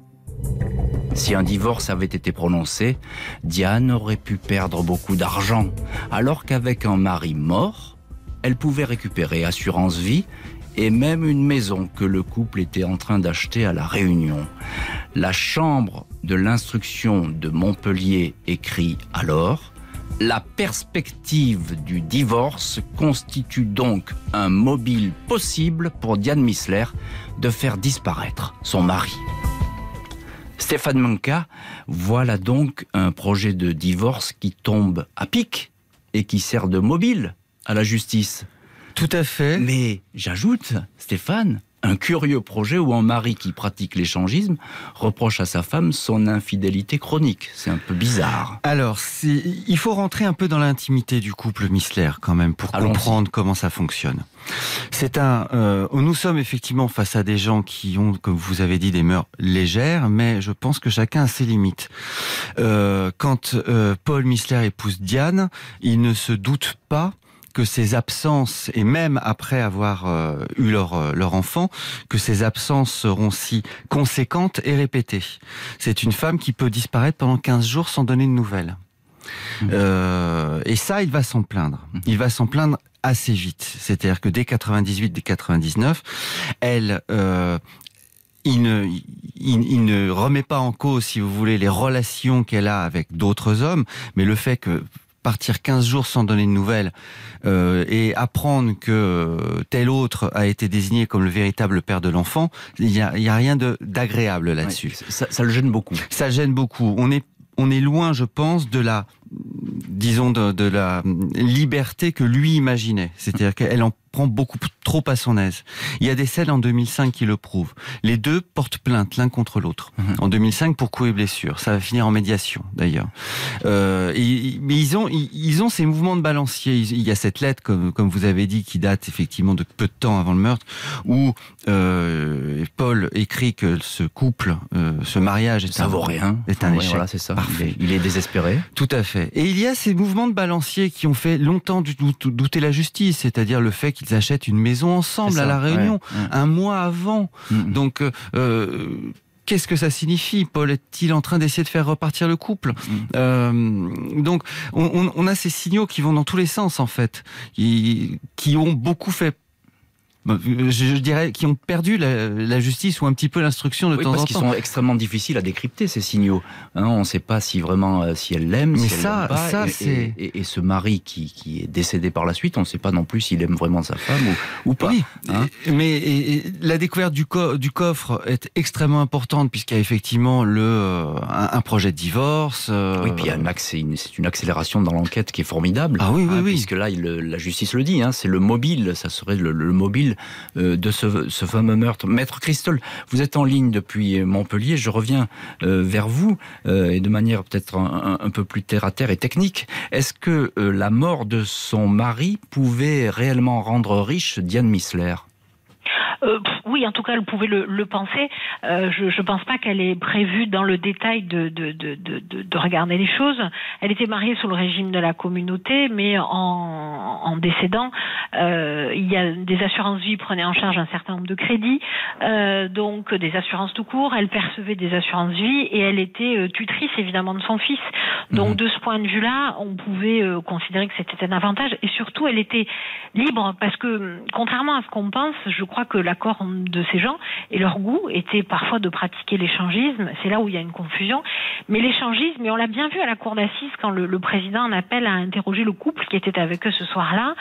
Si un divorce avait été prononcé, Diane aurait pu perdre beaucoup d'argent, alors qu'avec un mari mort, elle pouvait récupérer assurance vie et même une maison que le couple était en train d'acheter à la Réunion. La chambre de l'instruction de Montpellier écrit alors la perspective du divorce constitue donc un mobile possible pour Diane Missler de faire disparaître son mari. Stéphane Manka voilà donc un projet de divorce qui tombe à pic et qui sert de mobile à la justice. Tout à fait. Mais j'ajoute, Stéphane, un curieux projet où un mari qui pratique l'échangisme reproche à sa femme son infidélité chronique. C'est un peu bizarre. Alors, il faut rentrer un peu dans l'intimité du couple Missler quand même pour comprendre comment ça fonctionne. C'est un. Euh, nous sommes effectivement face à des gens qui ont, comme vous avez dit, des mœurs légères, mais je pense que chacun a ses limites. Euh, quand euh, Paul Missler épouse Diane, il ne se doute pas que ces absences, et même après avoir euh, eu leur, euh, leur enfant, que ces absences seront si conséquentes et répétées. C'est une femme qui peut disparaître pendant 15 jours sans donner de nouvelles. Mmh. Euh, et ça, il va s'en plaindre. Mmh. Il va s'en plaindre assez vite. C'est-à-dire que dès 98, dès 99, elle, euh, il ne, il, ne remet pas en cause, si vous voulez, les relations qu'elle a avec d'autres hommes, mais le fait que partir 15 jours sans donner de nouvelles euh, et apprendre que euh, tel autre a été désigné comme le véritable père de l'enfant, il n'y a, y a, rien d'agréable là-dessus. ça, ça, le gêne beaucoup. Ça gêne beaucoup. On est, on est loin, je pense, de la disons de, de, la liberté que lui imaginait. C'est-à-dire qu'elle en prend beaucoup trop à son aise. Il y a des scènes en 2005 qui le prouvent. Les deux portent plainte l'un contre l'autre. Mhm. En 2005 pour coups et blessures. Ça va finir en médiation d'ailleurs. Euh, mais ils ont ils, ont ces mouvements de balancier. Il y a cette lettre comme comme vous avez dit qui date effectivement de peu de temps avant le meurtre où euh, Paul écrit que ce couple, euh, ce mariage est ça un, vaut rien. Est un échec. Voilà, c'est ça. Il est, il est, désespéré. Tout à fait. Et il y a ces mouvements de balancier qui ont fait longtemps douter la justice, c'est-à-dire le fait qu'ils achètent une maison ensemble à la Réunion un mois avant. Mm. Donc euh, euh, qu'est-ce que ça signifie Paul est-il en train d'essayer de faire repartir le couple mm. euh, Donc, on, a ces signaux qui vont dans tous les sens en fait, qui ont beaucoup fait je, dirais, qui ont perdu la, justice ou un petit peu l'instruction de temps en temps. Parce qu'ils sont extrêmement difficiles à décrypter ces signaux. Hein, on ne sait pas si vraiment euh, si elle l'aime, si ça, elle pas. Ça, et, et, et, ce mari qui, qui, est décédé par la suite, on ne sait pas non plus s'il aime vraiment sa femme ou, ou pas. Oui, hein. mais la découverte du, du, coffre est extrêmement importante puisqu'il y a effectivement le euh, un, projet de divorce. Euh... Oui, puis c'est une, une, accélération dans l'enquête qui est formidable. Ah oui, oui, hein, oui. Puisque là, il, la justice le dit, hein, c'est le mobile, ça serait le, le mobile euh, de ce, fameux meurtre. Maître Christol, vous êtes en ligne depuis Montpellier. Je reviens euh, vers vous euh, et de manière peut-être un, peu plus terre à terre et technique. Est-ce que la mort de son mari pouvait réellement rendre riche Diane Missler? Oui, en tout cas, elle pouvait le, le penser. Euh, je ne pense pas qu'elle ait prévu dans le détail de, de, de, de, de regarder les choses. Elle était mariée sous le régime de la communauté, mais en, en décédant, euh, il y a des assurances vie prenaient en charge un certain nombre de crédits, euh, donc des assurances tout court. Elle percevait des assurances vie et elle était euh, tutrice évidemment de son fils. Donc mhm. de ce point de vue-là, on pouvait euh, considérer que c'était un avantage et surtout elle était libre parce que contrairement à ce qu'on pense, je crois que l'accord de ces gens et leur goût était parfois de pratiquer l'échangisme. C'est là où il y a une confusion. Mais l'échangisme, et on l'a bien vu à la cour d'assises quand le, président en appelle à interroger le couple qui était avec eux ce soir-là,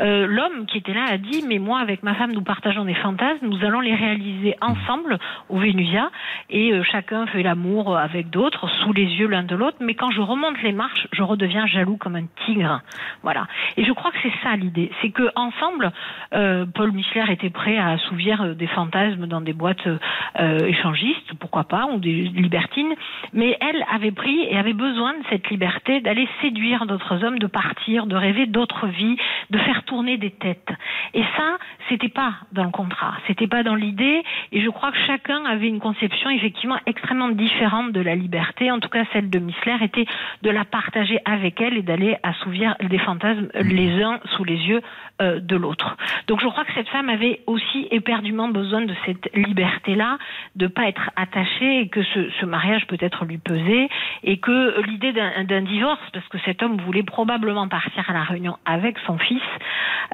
euh, l'homme qui était là a dit mais moi avec ma femme nous partageons des fantasmes, nous allons les réaliser ensemble au Vénusia et euh, chacun fait l'amour avec d'autres sous les yeux l'un de l'autre. Mais quand je remonte les marches, je redeviens jaloux comme un tigre. Voilà. Et je crois que c'est ça l'idée, c'est que ensemble, euh, Paul Michler était prêt à assouvir des fantasmes dans des boîtes euh, échangistes, pourquoi pas, ou des libertines. Mais elle avait pris et avait besoin de cette liberté d'aller séduire d'autres hommes, de partir, de rêver d'autres vies, de faire tourner des têtes. Et ça, c'était pas dans le contrat, c'était pas dans l'idée. Et je crois que chacun avait une conception effectivement extrêmement différente de la liberté. En tout cas, celle de Missler était de la partager avec elle et d'aller assouvir des fantasmes les uns sous les yeux euh, de l'autre. Donc je crois que cette femme avait aussi éperdument besoin de cette liberté-là, de pas être attachée et que ce, ce mariage peut-être lui pesait et que l'idée d'un divorce, parce que cet homme voulait probablement partir à la réunion avec son fils,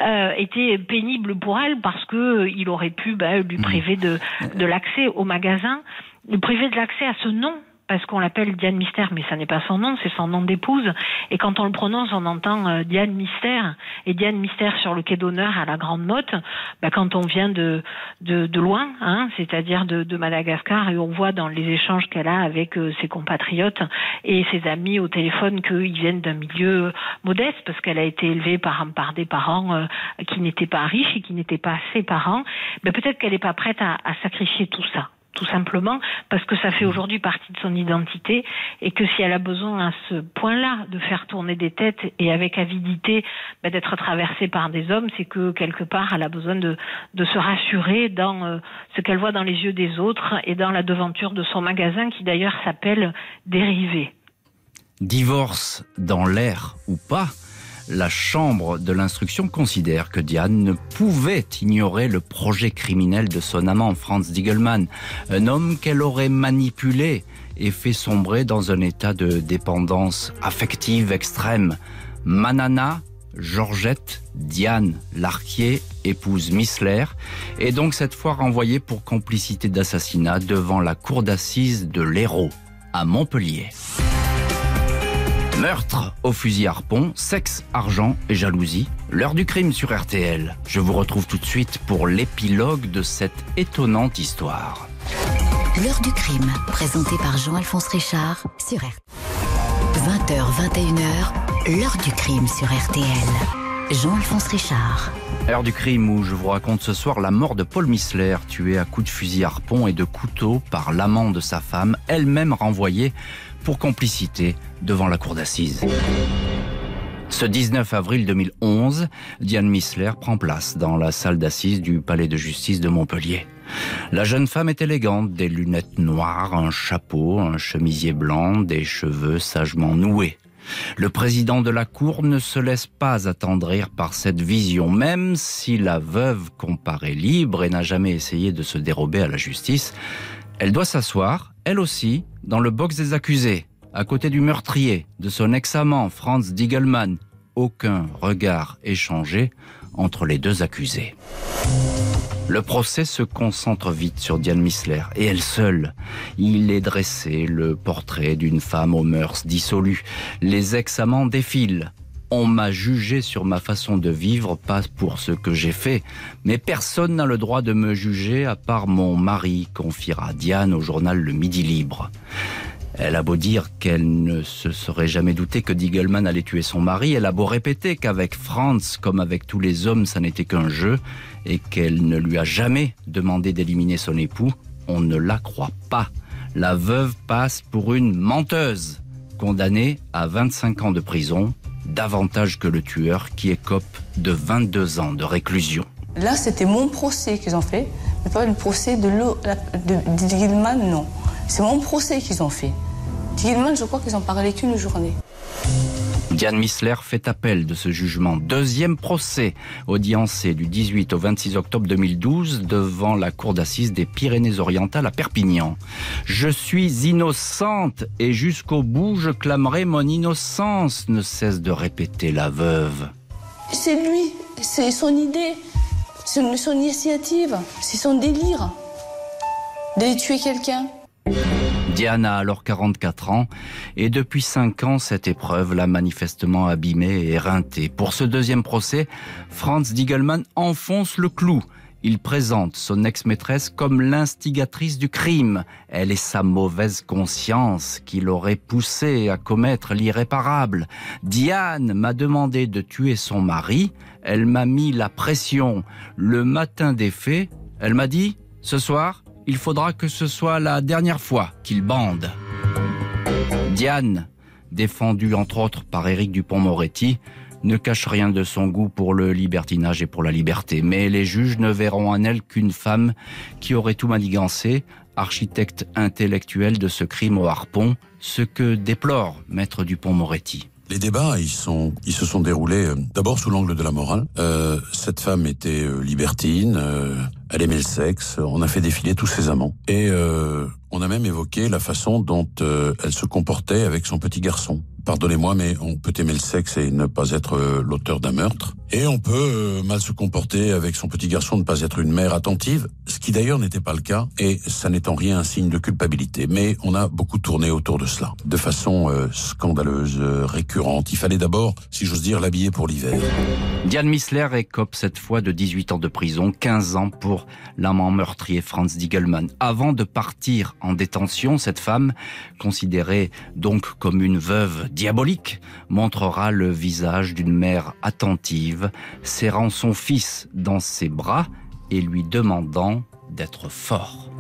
euh, était pénible pour elle parce que euh, il aurait pu bah, lui mmh. priver de, de l'accès au magasin, lui priver de l'accès à ce nom parce qu'on l'appelle Diane Mystère, mais ça n'est pas son nom, c'est son nom d'épouse. Et quand on le prononce, on entend euh, Diane Mystère. Et Diane Mystère sur le quai d'honneur à la Grande Motte, bah, quand on vient de, de, de loin, hein, c'est-à-dire de, de, Madagascar, et on voit dans les échanges qu'elle a avec euh, ses compatriotes et ses amis au téléphone qu'ils viennent d'un milieu modeste, parce qu'elle a été élevée par, par des parents euh, qui n'étaient pas riches et qui n'étaient pas ses parents, bah, peut-être qu'elle n'est pas prête à, à sacrifier tout ça tout simplement parce que ça fait aujourd'hui partie de son identité et que si elle a besoin à ce point-là de faire tourner des têtes et avec avidité bah, d'être traversée par des hommes, c'est que quelque part elle a besoin de, de se rassurer dans euh, ce qu'elle voit dans les yeux des autres et dans la devanture de son magasin qui d'ailleurs s'appelle Dérivé. Divorce dans l'air ou pas la Chambre de l'instruction considère que Diane ne pouvait ignorer le projet criminel de son amant Franz Diegelmann, un homme qu'elle aurait manipulé et fait sombrer dans un état de dépendance affective extrême. Manana, Georgette, Diane Larquier, épouse Missler, est donc cette fois renvoyée pour complicité d'assassinat devant la cour d'assises de l'Hérault, à Montpellier. Meurtre au fusil harpon, sexe, argent et jalousie. L'heure du crime sur RTL. Je vous retrouve tout de suite pour l'épilogue de cette étonnante histoire. L'heure du crime, présentée par Jean-Alphonse Richard sur RTL. 20h, 21h, l'heure du crime sur RTL. Jean-Alphonse Richard. Heure du crime où je vous raconte ce soir la mort de Paul Missler, tué à coups de fusil harpon et de couteau par l'amant de sa femme, elle-même renvoyée pour complicité devant la cour d'assises. Ce 19 avril 2011, Diane Missler prend place dans la salle d'assises du palais de justice de Montpellier. La jeune femme est élégante, des lunettes noires, un chapeau, un chemisier blanc, des cheveux sagement noués. Le président de la Cour ne se laisse pas attendrir par cette vision, même si la veuve comparaît libre et n'a jamais essayé de se dérober à la justice. Elle doit s'asseoir, elle aussi, dans le box des accusés, à côté du meurtrier, de son ex-amant Franz Diegelmann. Aucun regard échangé entre les deux accusés. Le procès se concentre vite sur Diane Missler, et elle seule. Il est dressé le portrait d'une femme aux mœurs dissolues. Les ex-amants défilent. On m'a jugé sur ma façon de vivre, pas pour ce que j'ai fait, mais personne n'a le droit de me juger à part mon mari, confiera Diane au journal Le Midi Libre. Elle a beau dire qu'elle ne se serait jamais doutée que Diegelman allait tuer son mari, elle a beau répéter qu'avec Franz, comme avec tous les hommes, ça n'était qu'un jeu, et qu'elle ne lui a jamais demandé d'éliminer son époux, on ne la croit pas. La veuve passe pour une menteuse, condamnée à 25 ans de prison davantage que le tueur qui écope de 22 ans de réclusion. Là, c'était mon procès qu'ils ont fait, mais pas le procès de, de, non. C'est mon procès qu'ils ont fait. Gilman, je crois qu'ils n'ont parlé qu'une journée. Diane Missler fait appel de ce jugement. Deuxième procès audiencé du 18 au 26 octobre 2012 devant la cour d'assises des Pyrénées-Orientales à Perpignan. Je suis innocente et jusqu'au bout je clamerai mon innocence, ne cesse de répéter la veuve. C'est lui, c'est son idée, c'est son initiative, c'est son délire d'aller tuer quelqu'un. Diane a alors 44 ans et depuis 5 ans, cette épreuve l'a manifestement abîmée et éreintée. Pour ce deuxième procès, Franz Diegelmann enfonce le clou. Il présente son ex-maîtresse comme l'instigatrice du crime. Elle est sa mauvaise conscience qui l'aurait poussé à commettre l'irréparable. Diane m'a demandé de tuer son mari. Elle m'a mis la pression. Le matin des faits, elle m'a dit, ce soir, il faudra que ce soit la dernière fois qu'il bande. Diane, défendue entre autres par Éric Dupont-Moretti, ne cache rien de son goût pour le libertinage et pour la liberté. Mais les juges ne verront en elle qu'une femme qui aurait tout manigancé, architecte intellectuel de ce crime au harpon, ce que déplore maître Dupont-Moretti. Les débats, ils sont, ils se sont déroulés euh, d'abord sous l'angle de la morale. Euh, cette femme était euh, libertine, elle aimait le sexe. On a fait défiler tous ses amants et on a même évoqué la façon dont elle se comportait avec son petit garçon. Pardonnez-moi, mais on peut aimer le sexe et ne pas être l'auteur d'un meurtre. Et on peut euh, mal se comporter avec son petit garçon, ne pas être une mère attentive, ce qui d'ailleurs n'était pas le cas, et ça n'est en rien un signe de culpabilité. Mais on a beaucoup tourné autour de cela, de façon euh, scandaleuse, euh, récurrente. Il fallait d'abord, si j'ose dire, l'habiller pour l'hiver. Diane Missler écope cette fois de 18 ans de prison, 15 ans pour l'amant meurtrier Franz Diegelmann. Avant de partir en détention, cette femme, considérée donc comme une veuve diabolique, montrera le visage d'une mère attentive serrant son fils dans ses bras et lui demandant d'être fort.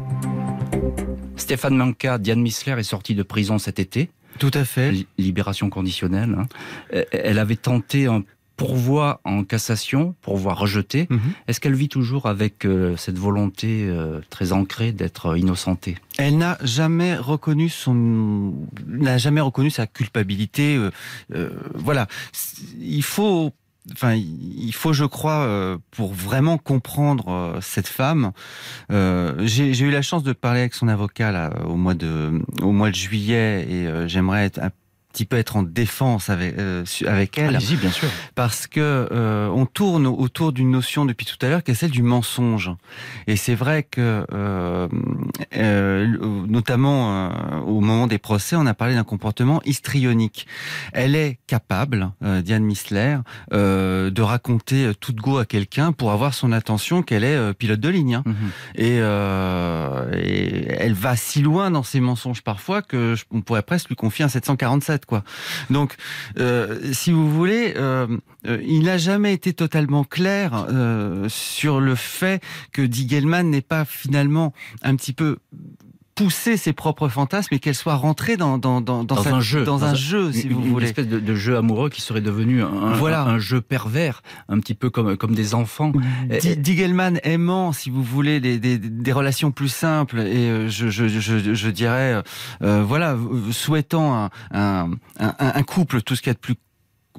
Stéphane Manca, Diane Missler est sortie de prison cet été. Tout à fait. libération conditionnelle. Hein. Elle avait tenté un pourvoi en cassation, pourvoi rejeté. Mhm. Est-ce qu'elle vit toujours avec euh, cette volonté euh, très ancrée d'être innocentée? Elle n'a jamais reconnu son, n'a jamais reconnu sa culpabilité. Euh, voilà, il faut enfin, il faut, je crois, pour vraiment comprendre cette femme, j'ai eu la chance de parler avec son avocat là, au mois de, au mois de juillet, et j'aimerais être un petit peu être en défense avec euh, avec elle. Allez-y, bien sûr. Parce que euh, on tourne autour d'une notion depuis tout à l'heure qui est celle du mensonge. Et c'est vrai que euh, notamment au moment des procès, on a parlé d'un comportement histrionique. Elle est capable, Diane Missler, de raconter toute go à quelqu'un pour avoir son attention qu'elle est pilote de ligne. Hein. Mhm. et, et, elle va si loin dans ses mensonges parfois que on pourrait presque lui confier un 747 Donc, euh, si vous voulez, euh, euh, il n'a jamais été totalement clair sur le fait que Digelman n'est pas finalement un petit peu pousser ses propres fantasmes et qu'elle soit rentrée dans, dans, dans, dans, un jeu, dans, un, jeu, si vous voulez. Une espèce de, de, jeu amoureux qui serait devenu un, voilà. un, jeu pervers, un petit peu comme, comme des enfants. Digelman aimant, si vous voulez, des, des, des relations plus simples et je, je, je, je dirais, euh, voilà, souhaitant un, un, un, couple tout ce qu'il y a de plus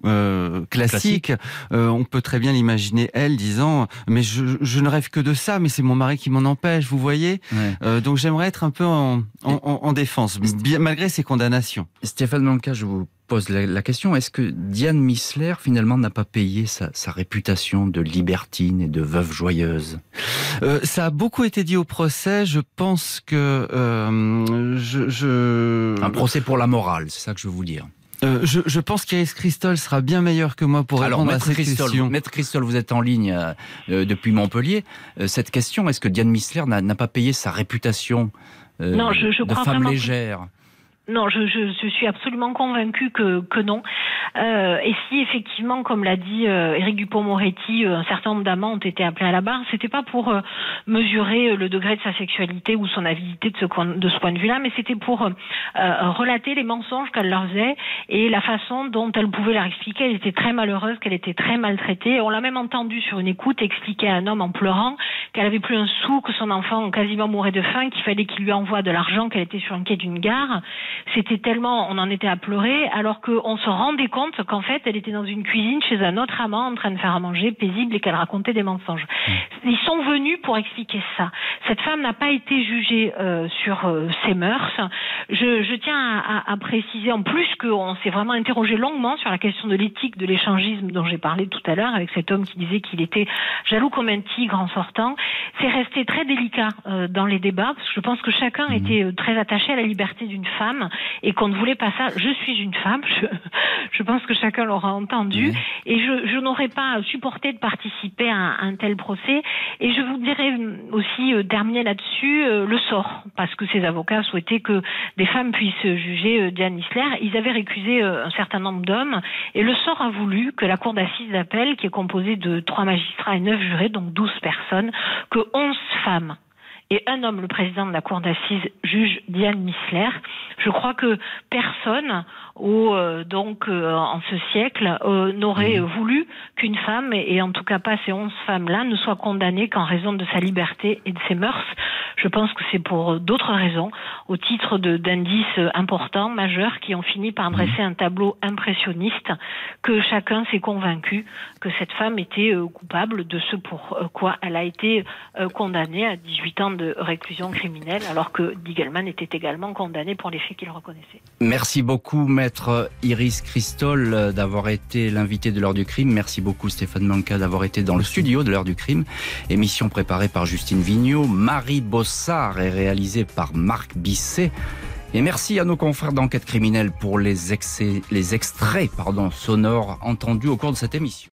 euh, classique, euh, on peut très bien l'imaginer elle disant mais je, je, ne rêve que de ça, mais c'est mon mari qui m'en empêche, vous voyez. Euh, donc j'aimerais être un peu en, en, en défense, bien, malgré ces condamnations. Stéphane Manca, je vous pose la, la question est-ce que Diane Missler finalement n'a pas payé sa, sa, réputation de libertine et de veuve joyeuse? Euh, Ça a beaucoup été dit au procès. Je pense que je, je, un procès pour la morale, c'est ça que je veux vous dire. Euh, je, je, pense qu'Iris Christol sera bien meilleur que moi pour répondre à cette Christol, question. Maître Christol, vous êtes en ligne euh, euh depuis Montpellier. Euh, cette question, est-ce que Diane Missler n'a pas payé sa réputation non, je, je de femme légère? Non, je, je, je, suis absolument convaincue que, que non. Euh, et si effectivement, comme l'a dit euh, Éric Dupont-Moretti, euh, un certain nombre d'amants ont été appelés à la barre, c'était pas pour euh, mesurer le degré de sa sexualité ou son avidité de ce, de ce point de vue-là, mais c'était pour relater les mensonges qu'elle leur faisait et la façon dont elle pouvait leur expliquer. Elle était très malheureuse, qu'elle était très maltraitée. On l'a même entendu sur une écoute expliquer à un homme en pleurant qu'elle avait plus un sou, que son enfant quasiment mourait de faim, qu'il fallait qu'il lui envoie de l'argent, qu'elle était sur un quai d'une gare c'était tellement, on en était à pleurer, alors qu'on se rendait compte qu'en fait, elle était dans une cuisine chez un autre amant en train de faire à manger paisible et qu'elle racontait des mensonges. Mmh. Ils sont venus pour expliquer ça. Cette femme n'a pas été jugée euh, sur euh, ses mœurs. Je, je tiens à, à, préciser en plus qu'on s'est vraiment interrogé longuement sur la question de l'éthique de l'échangisme dont j'ai parlé tout à l'heure avec cet homme qui disait qu'il était jaloux comme un tigre en sortant. C'est resté très délicat euh, dans les débats parce que je pense que chacun mmh. était euh, très attaché à la liberté d'une femme et qu'on ne voulait pas ça. Je suis une femme, je, je pense que chacun l'aura entendu, et je, je n'aurais pas supporté de participer à un, un, tel procès. Et je vous dirais aussi euh, terminer là-dessus euh, le sort, parce que ces avocats souhaitaient que des femmes puissent juger euh, Diane Isler. Ils avaient récusé un certain nombre d'hommes, et le sort a voulu que la cour d'assises d'appel, qui est composée de trois magistrats et neuf jurés, donc douze personnes, que onze femmes et un homme, le président de la cour d'assises, juge Diane Missler. Je crois que personne euh, donc euh, en ce siècle euh, n'aurait mmh. voulu qu'une femme et, en tout cas pas ces onze femmes-là ne soient condamnées qu'en raison de sa liberté et de ses mœurs. Je pense que c'est pour d'autres raisons, au titre d'indices importants, majeurs, qui ont fini par dresser un tableau impressionniste, que chacun s'est convaincu que cette femme était coupable de ce pour quoi elle a été condamnée à 18 ans de réclusion criminelle, alors que Diegelman était également condamné pour les faits qu'il reconnaissait. Merci beaucoup, maître Iris Christol, d'avoir été l'invité de l'heure du crime. Merci beaucoup, Stéphane Manca, d'avoir été dans le studio de l'heure du crime. Émission préparée par Justine Vignot. Marie Bossard est réalisée par Marc Bisset. Et merci à nos confrères d'enquête criminelle pour les, les extraits pardon, sonores entendus au cours de cette émission.